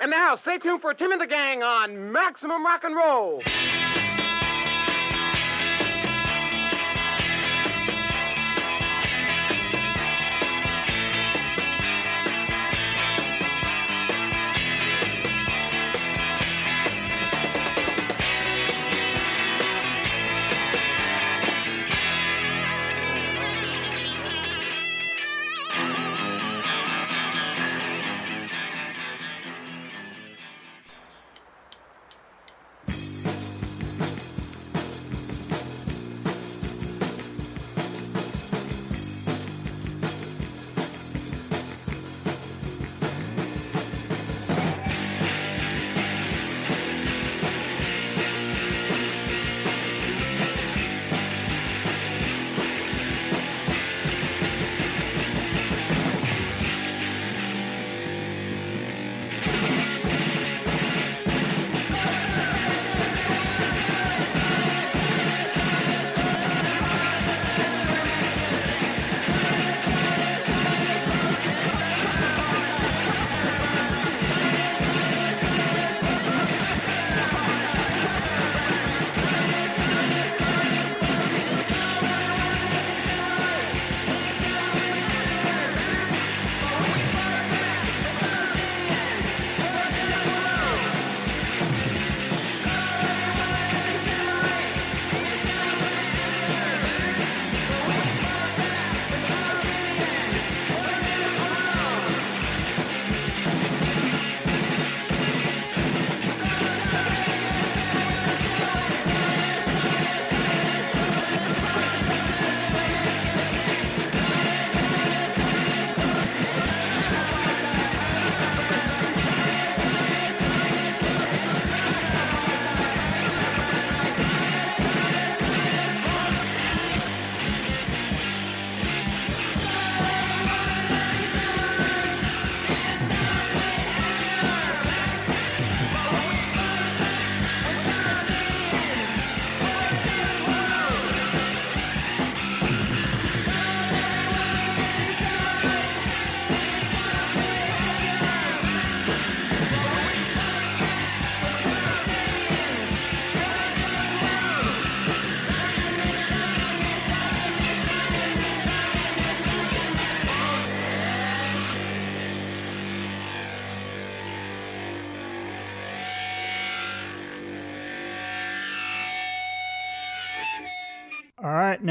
And now, stay tuned for Tim and the Gang on Maximum Rock and Roll.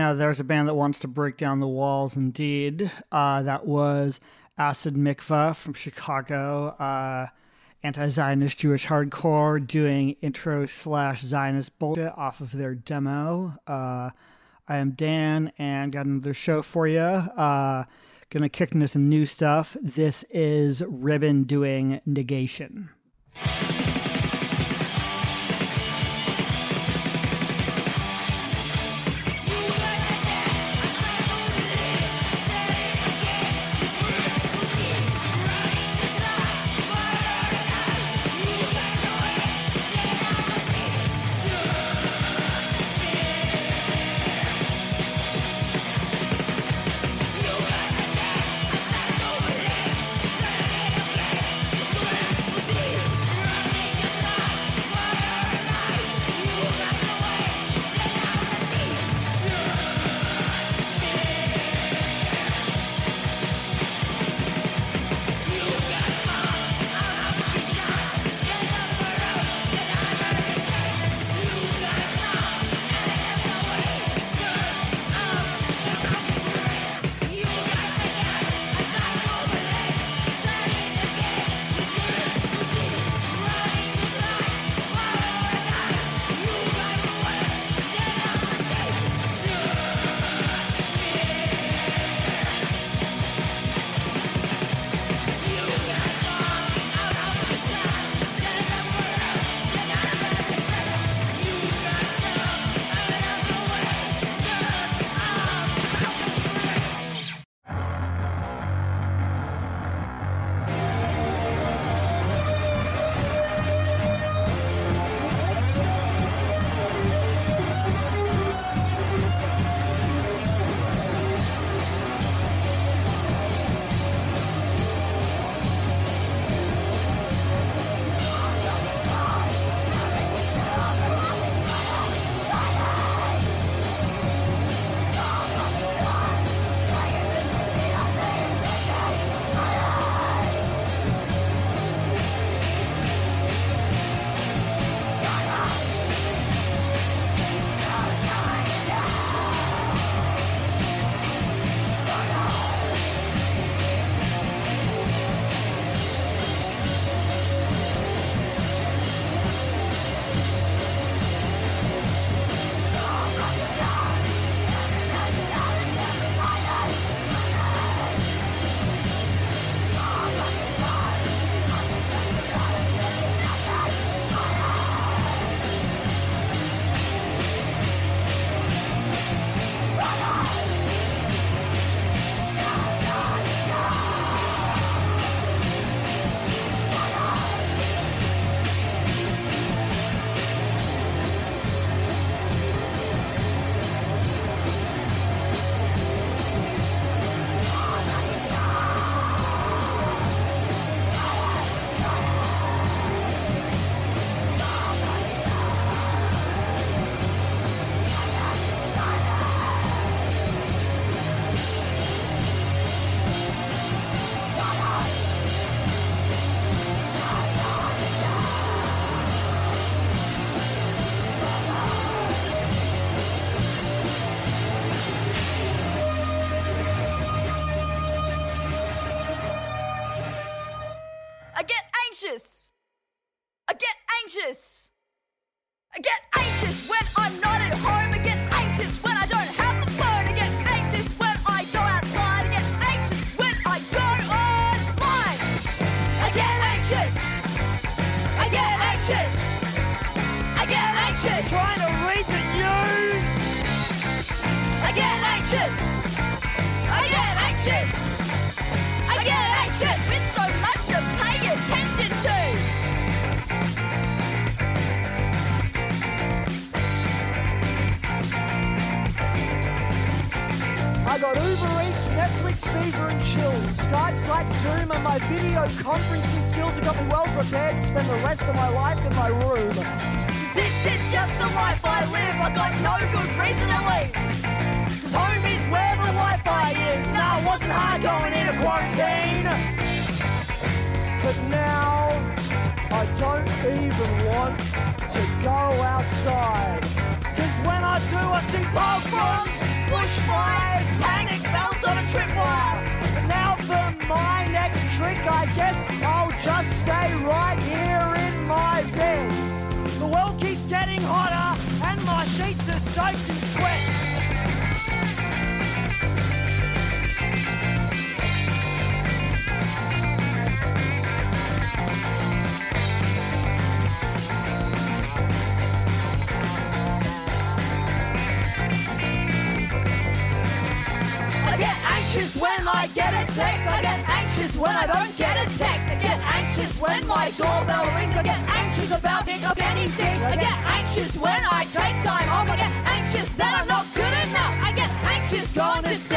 Now there's a band that wants to break down the walls. Indeed, uh, that was Acid Mikvah from Chicago, uh, anti-Zionist Jewish hardcore, doing intro slash Zionist bullshit off of their demo. Uh, I am Dan, and got another show for you. Uh, gonna kick into some new stuff. This is Ribbon doing Negation. Skype, like Zoom, and my video conferencing skills have got me well prepared to spend the rest of my life in my room. This is just the life I live. I got no good reason to leave. Cause home is where the Wi-Fi is. Now it wasn't hard going into quarantine. But now I don't even want to go outside. Cause when I do, I see pogroms, bushfires, panic bells on a tripwire. My next trick, I guess I'll just stay right here in my bed. The world keeps getting hotter, and my sheets are soaked in sweat. When I get a text. I get anxious when I don't get a text. I get anxious when my doorbell rings. I get anxious about think of anything. I get anxious when I take time off. I get anxious that I'm not good enough. I get anxious going to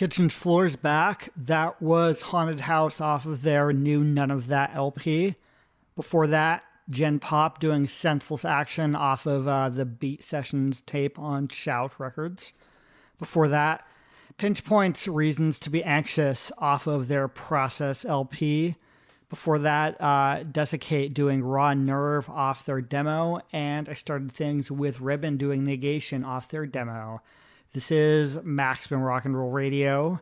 Kitchen Floors Back. That was Haunted House off of their new None of That LP. Before that, Gen Pop doing Senseless Action off of uh, the Beat Sessions tape on Shout Records. Before that, Pinch Point's Reasons to Be Anxious off of their Process LP. Before that, uh, Desiccate doing Raw Nerve off their demo. And I started things with Ribbon doing Negation off their demo. This is Maximum Rock and Roll Radio.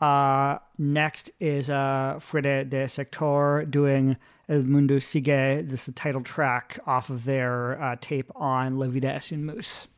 Uh, next is uh, Fuera de Sector doing El Mundo Sigue. This is the title track off of their uh, tape on La Vida es un Mus.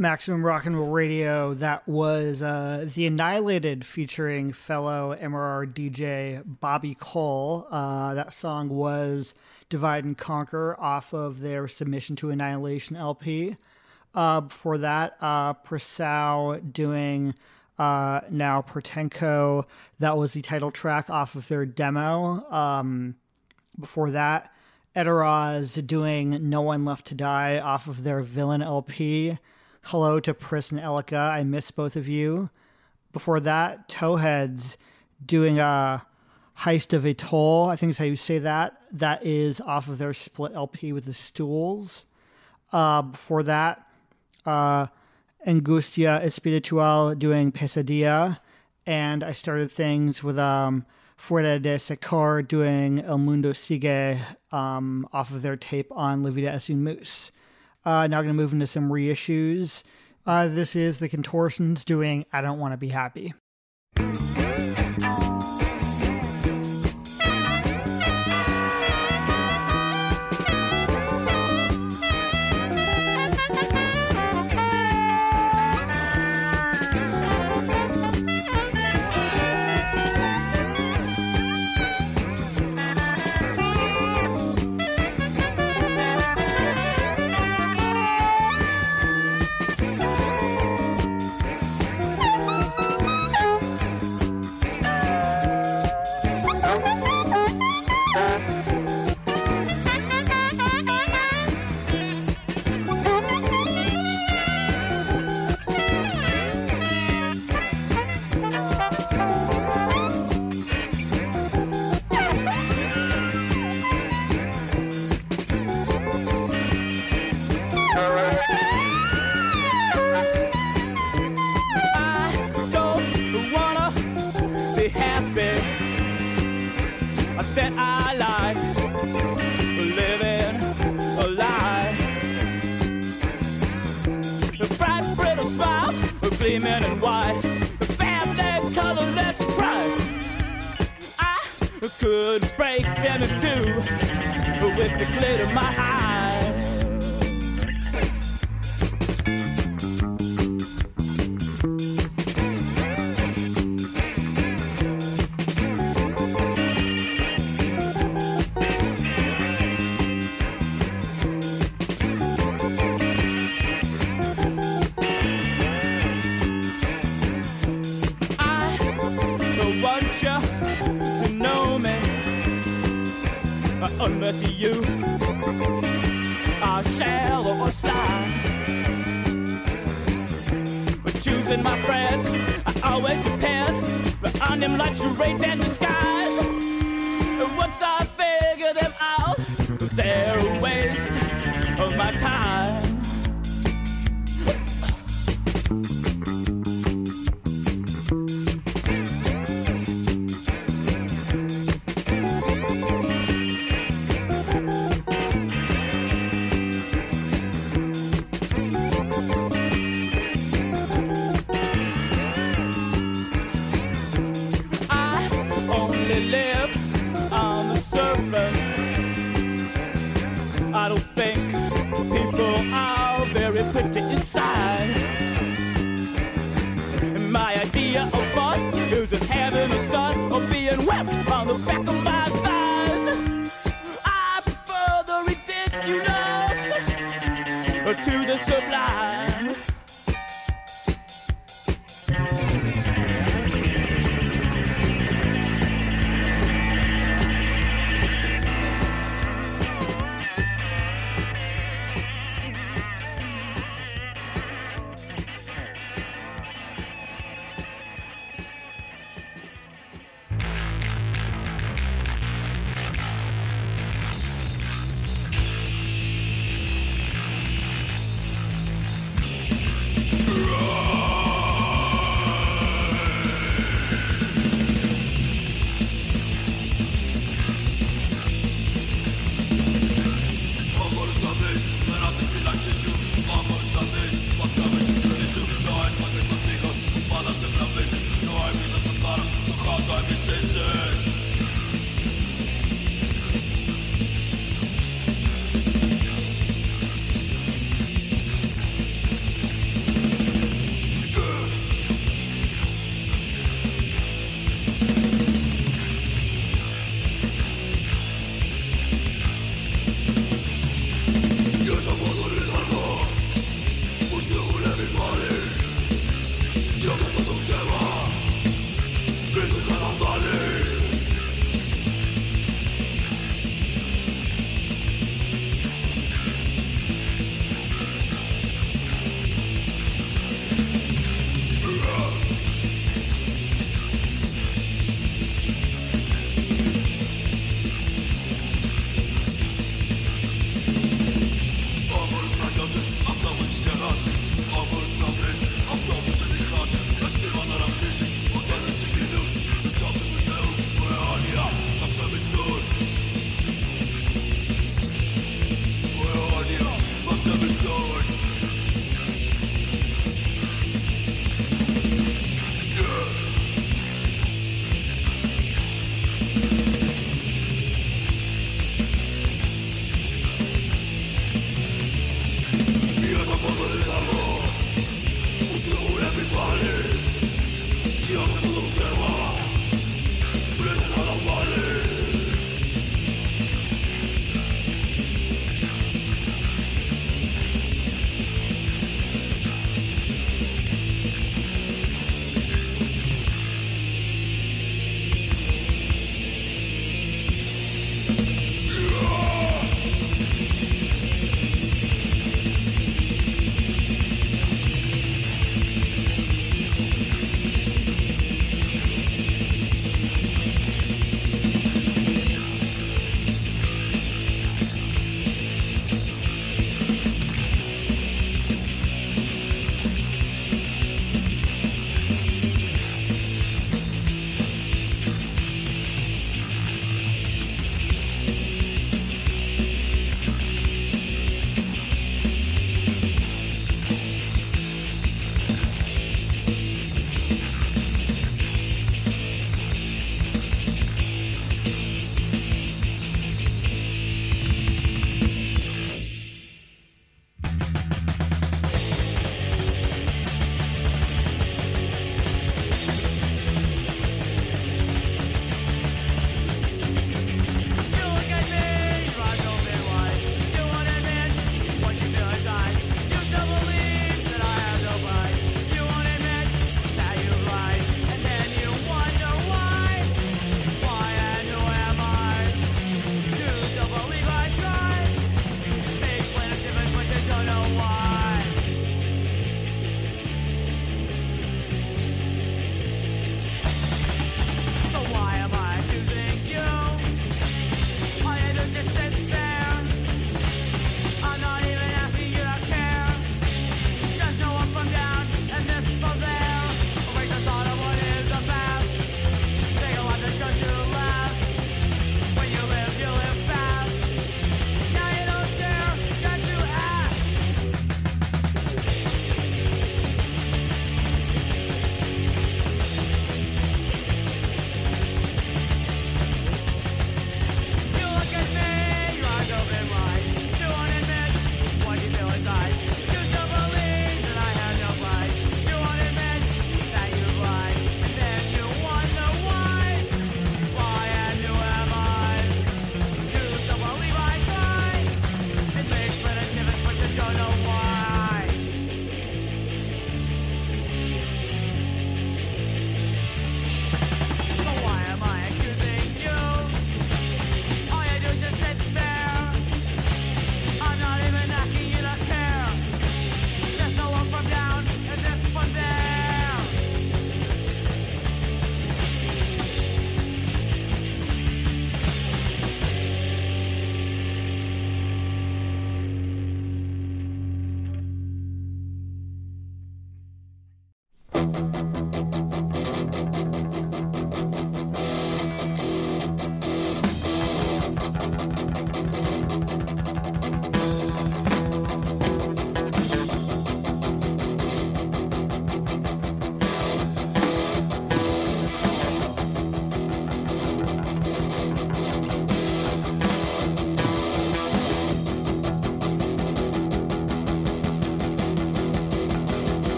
Maximum Rock and Roll Radio. That was uh, The Annihilated featuring fellow MRR DJ Bobby Cole. Uh, that song was Divide and Conquer off of their Submission to Annihilation LP. Uh, before that, uh, Prasau doing uh, Now Pertenko. That was the title track off of their demo. Um, before that, Eteroz doing No One Left to Die off of their Villain LP. Hello to Pris and Elika. I miss both of you. Before that, Towheads doing a Heist of a toll. I think is how you say that. That is off of their split LP with the Stools. Uh, before that, uh, Angustia Espiritual doing Pesadilla. And I started things with um, Fuera de Sector doing El Mundo Sigue um, off of their tape on La Vida es un Mus. Uh, now going to move into some reissues. Uh, this is the Contortions doing I Don't Want to Be Happy. Gleaming in white. Family colorless pride. I could break them in two with the glitter in my eye. Think people are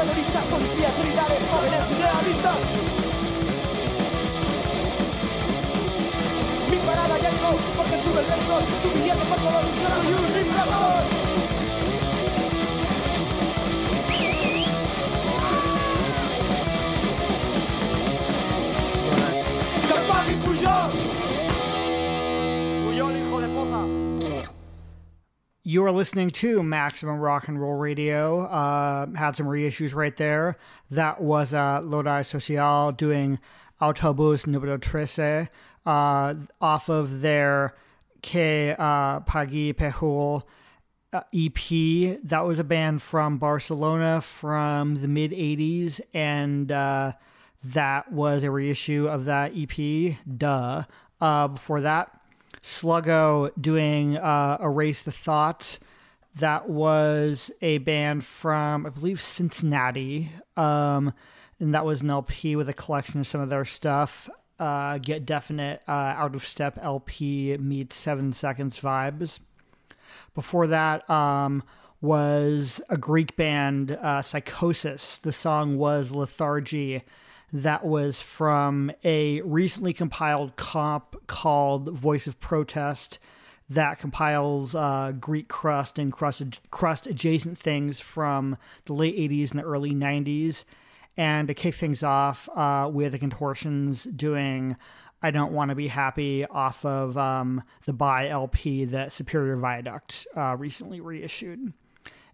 terroristas, policías, militares, jóvenes idealistas. Mi parada ya llegó, porque sube el del sol, subiendo por favor, yo soy un. ¡Capaz You are listening to Maximum Rock and Roll Radio. Uh, had some reissues right there. That was uh, Lodi Social doing Autobus Número 13 uh, off of their Que uh, Pagi Pejul uh, EP. That was a band from Barcelona from the mid 80s, and uh, that was a reissue of that EP. Duh. Uh, before that, Sluggo doing uh, Erase the Thoughts. That was a band from, I believe, Cincinnati. Um, and that was an LP with a collection of some of their stuff. Uh, Get Definite, uh, Out of Step LP meets Seven Seconds Vibes. Before that um, was a Greek band, uh, Psychosis. The song was Lethargy. That was from a recently compiled comp called Voice of Protest that compiles uh, Greek crust and crust, crust adjacent things from the late 80s and the early 90s. And to kick things off uh, with the Contortions doing I Don't Want to Be Happy off of um, the Buy LP that Superior Viaduct uh, recently reissued.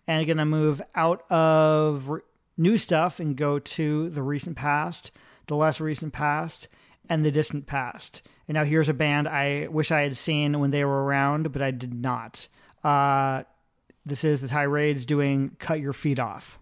And going to move out of new stuff and go to the recent past, the less recent past, and the distant past. And now here's a band I wish I had seen when they were around, but I did not. Uh, this is the Tirades doing Cut Your Feet Off.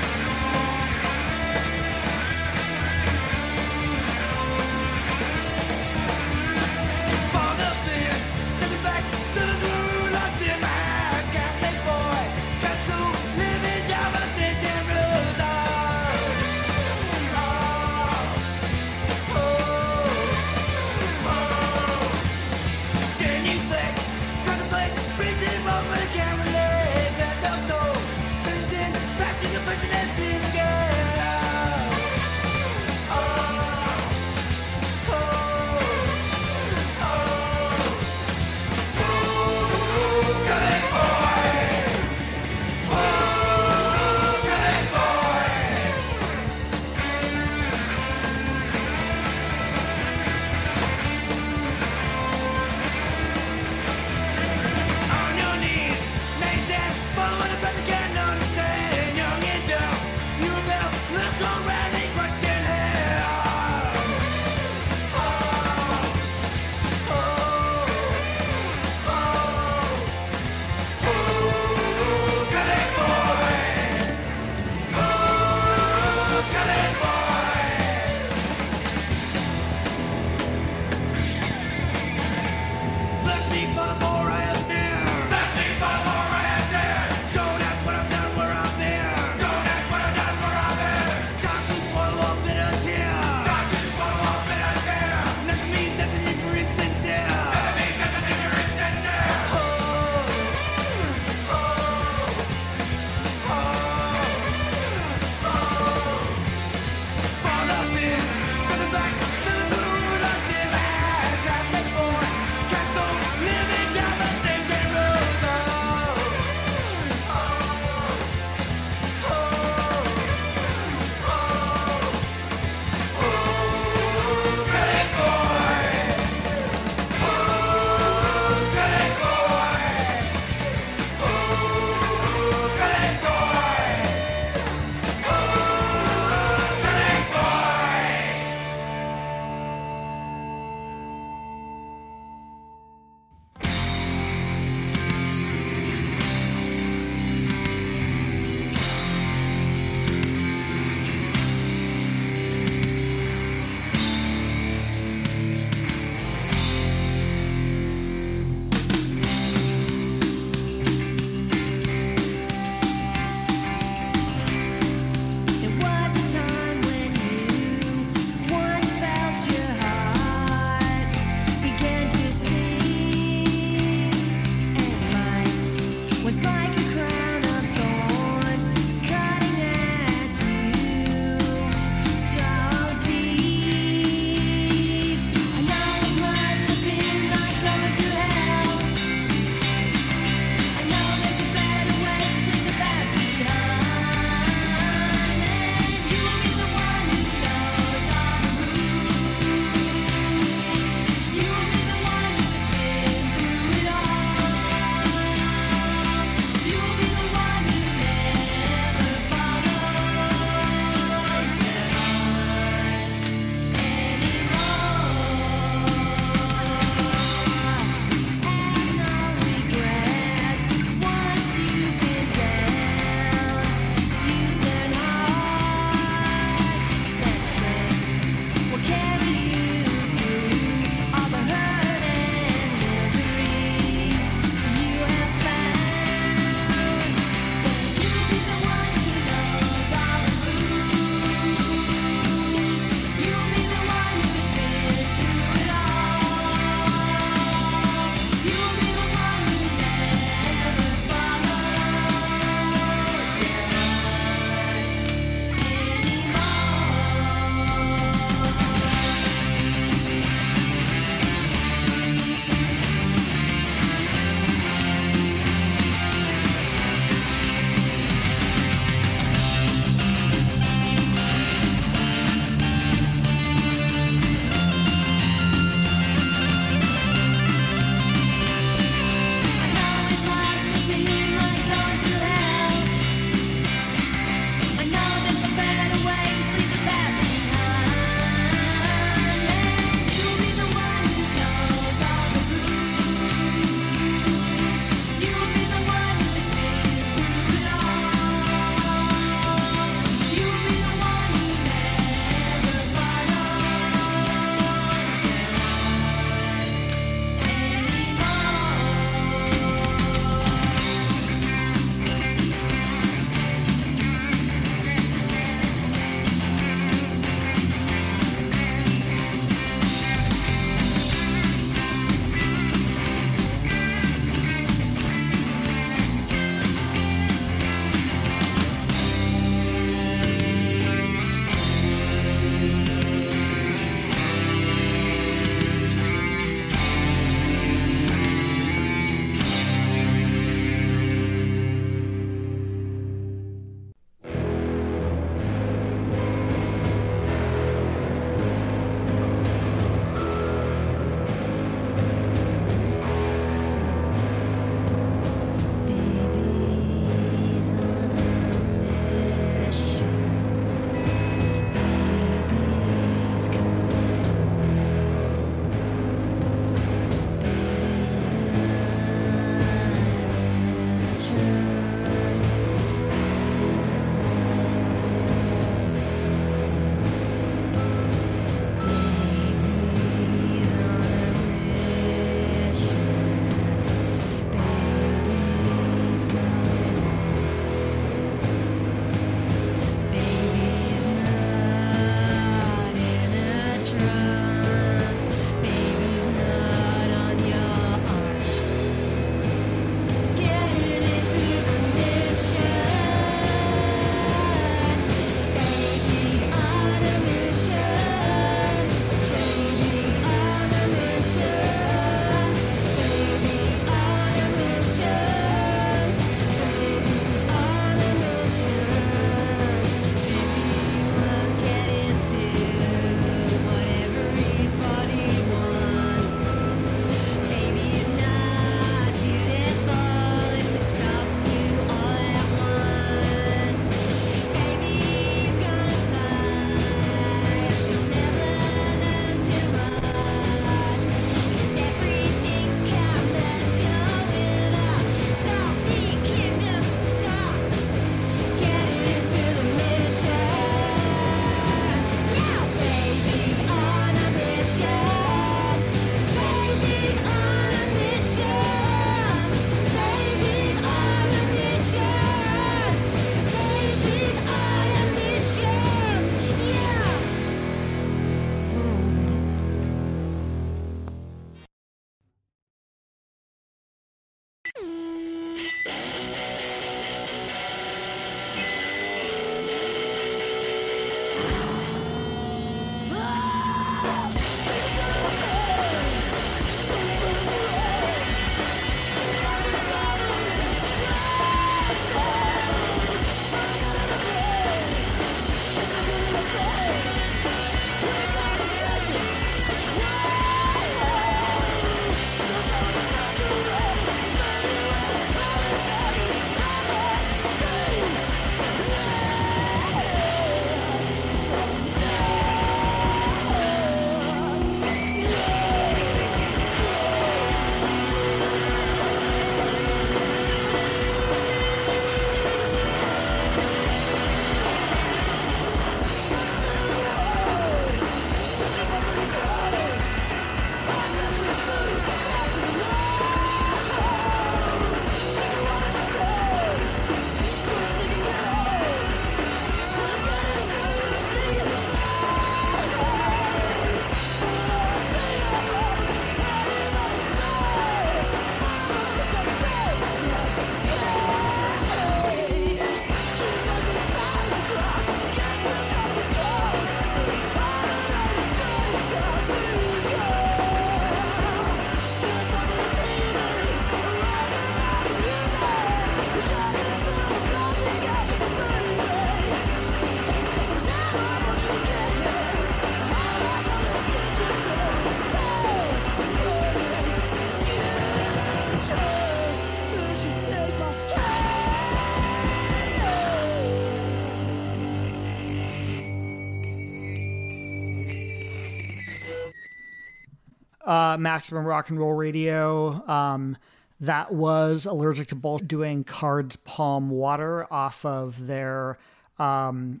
Maximum Rock and Roll Radio. Um, that was allergic to bull doing Cards Palm Water off of their um,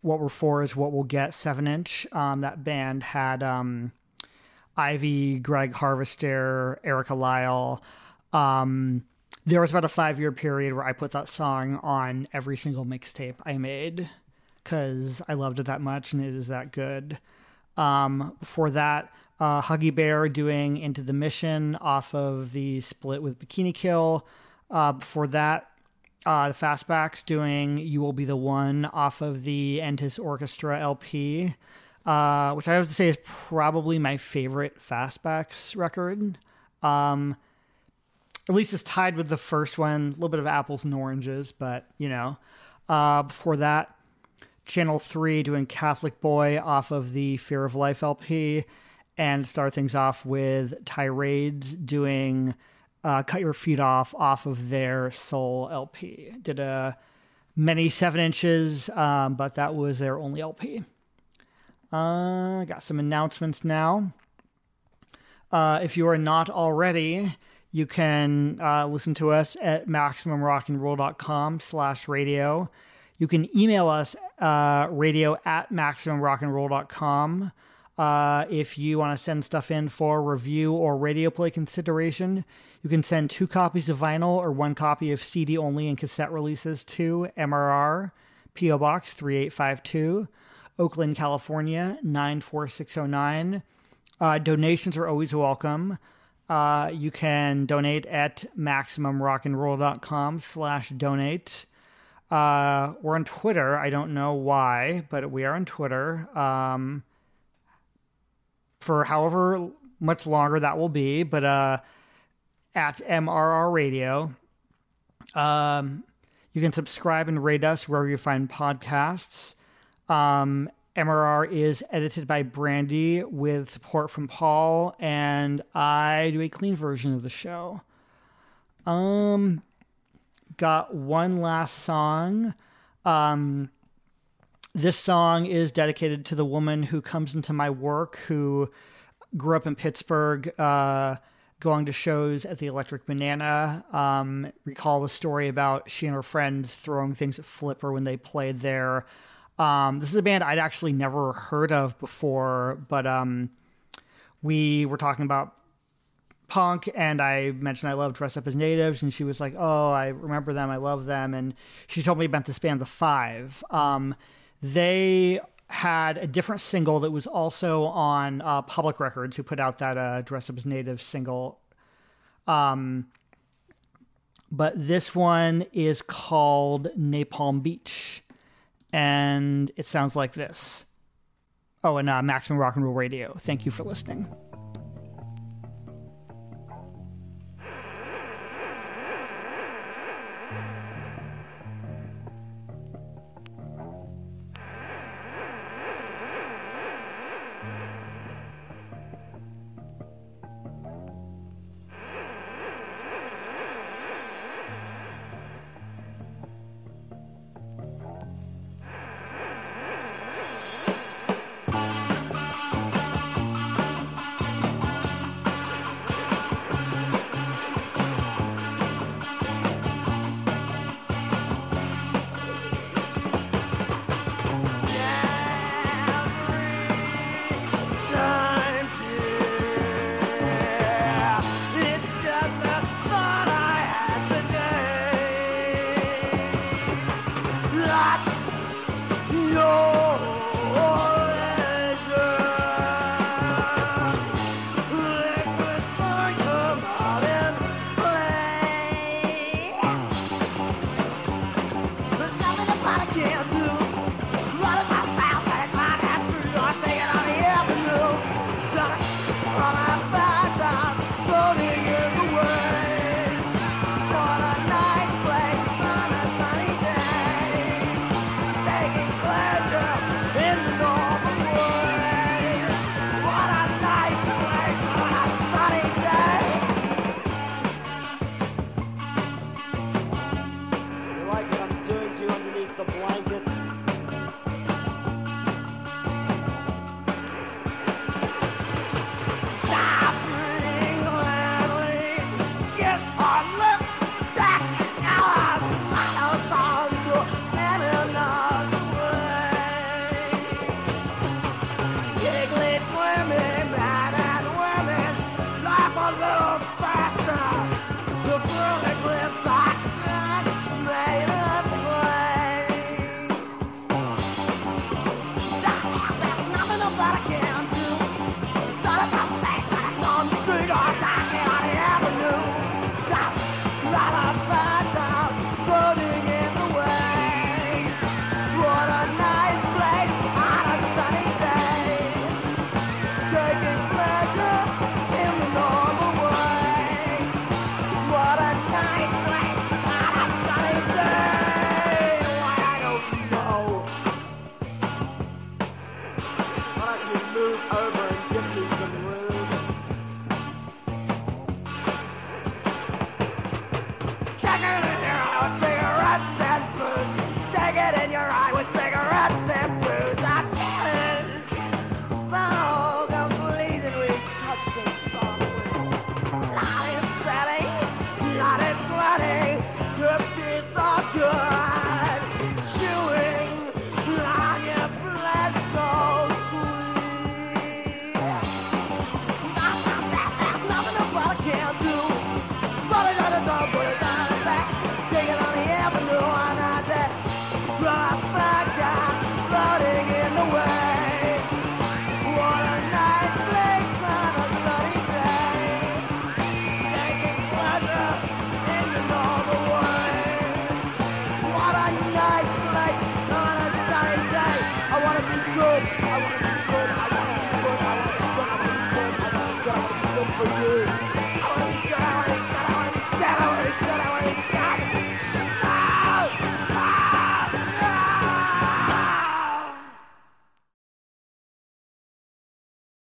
What We're For is What We'll Get 7 inch. Um, that band had um, Ivy, Greg Harvester, Erica Lyle. Um, there was about a five year period where I put that song on every single mixtape I made because I loved it that much and it is that good. Um, before that, uh, Huggy Bear doing Into the Mission off of the split with Bikini Kill. Uh, before that, uh, the Fastbacks doing You Will Be the One off of the And His Orchestra LP, uh, which I have to say is probably my favorite Fastbacks record. Um, at least it's tied with the first one, a little bit of apples and oranges, but you know. Uh, before that, Channel 3 doing Catholic Boy off of the Fear of Life LP, and start things off with Tirades doing uh, Cut Your Feet Off off of their Soul LP. Did a many seven inches, um, but that was their only LP. Uh, got some announcements now. Uh, if you are not already, you can uh, listen to us at maximumrockandroll.com slash radio. You can email us uh, radio at maximumrockandroll.com. Uh, if you want to send stuff in for review or radio play consideration, you can send two copies of vinyl or one copy of CD only and cassette releases to MRR, P.O. Box 3852, Oakland, California 94609. Uh, donations are always welcome. Uh, you can donate at maximumrockandroll.com slash donate. Uh, we're on Twitter. I don't know why, but we are on Twitter. Um, for however much longer that will be, but uh, at MRR Radio. Um, you can subscribe and rate us wherever you find podcasts. Um, MRR is edited by Brandy with support from Paul, and I do a clean version of the show. Um, got one last song. Um, this song is dedicated to the woman who comes into my work who grew up in Pittsburgh, uh, going to shows at the Electric Banana. Um, recall the story about she and her friends throwing things at Flipper when they played there. Um, this is a band I'd actually never heard of before, but um, we were talking about punk and I mentioned I love Dress Up as Natives and she was like, Oh, I remember them, I love them and she told me about this band The Five. Um, they had a different single that was also on uh, Public Records, who put out that uh, Dress Up as Native single. Um, but this one is called Napalm Beach, and it sounds like this. Oh, and uh, Maximum Rock and Roll Radio. Thank you for listening.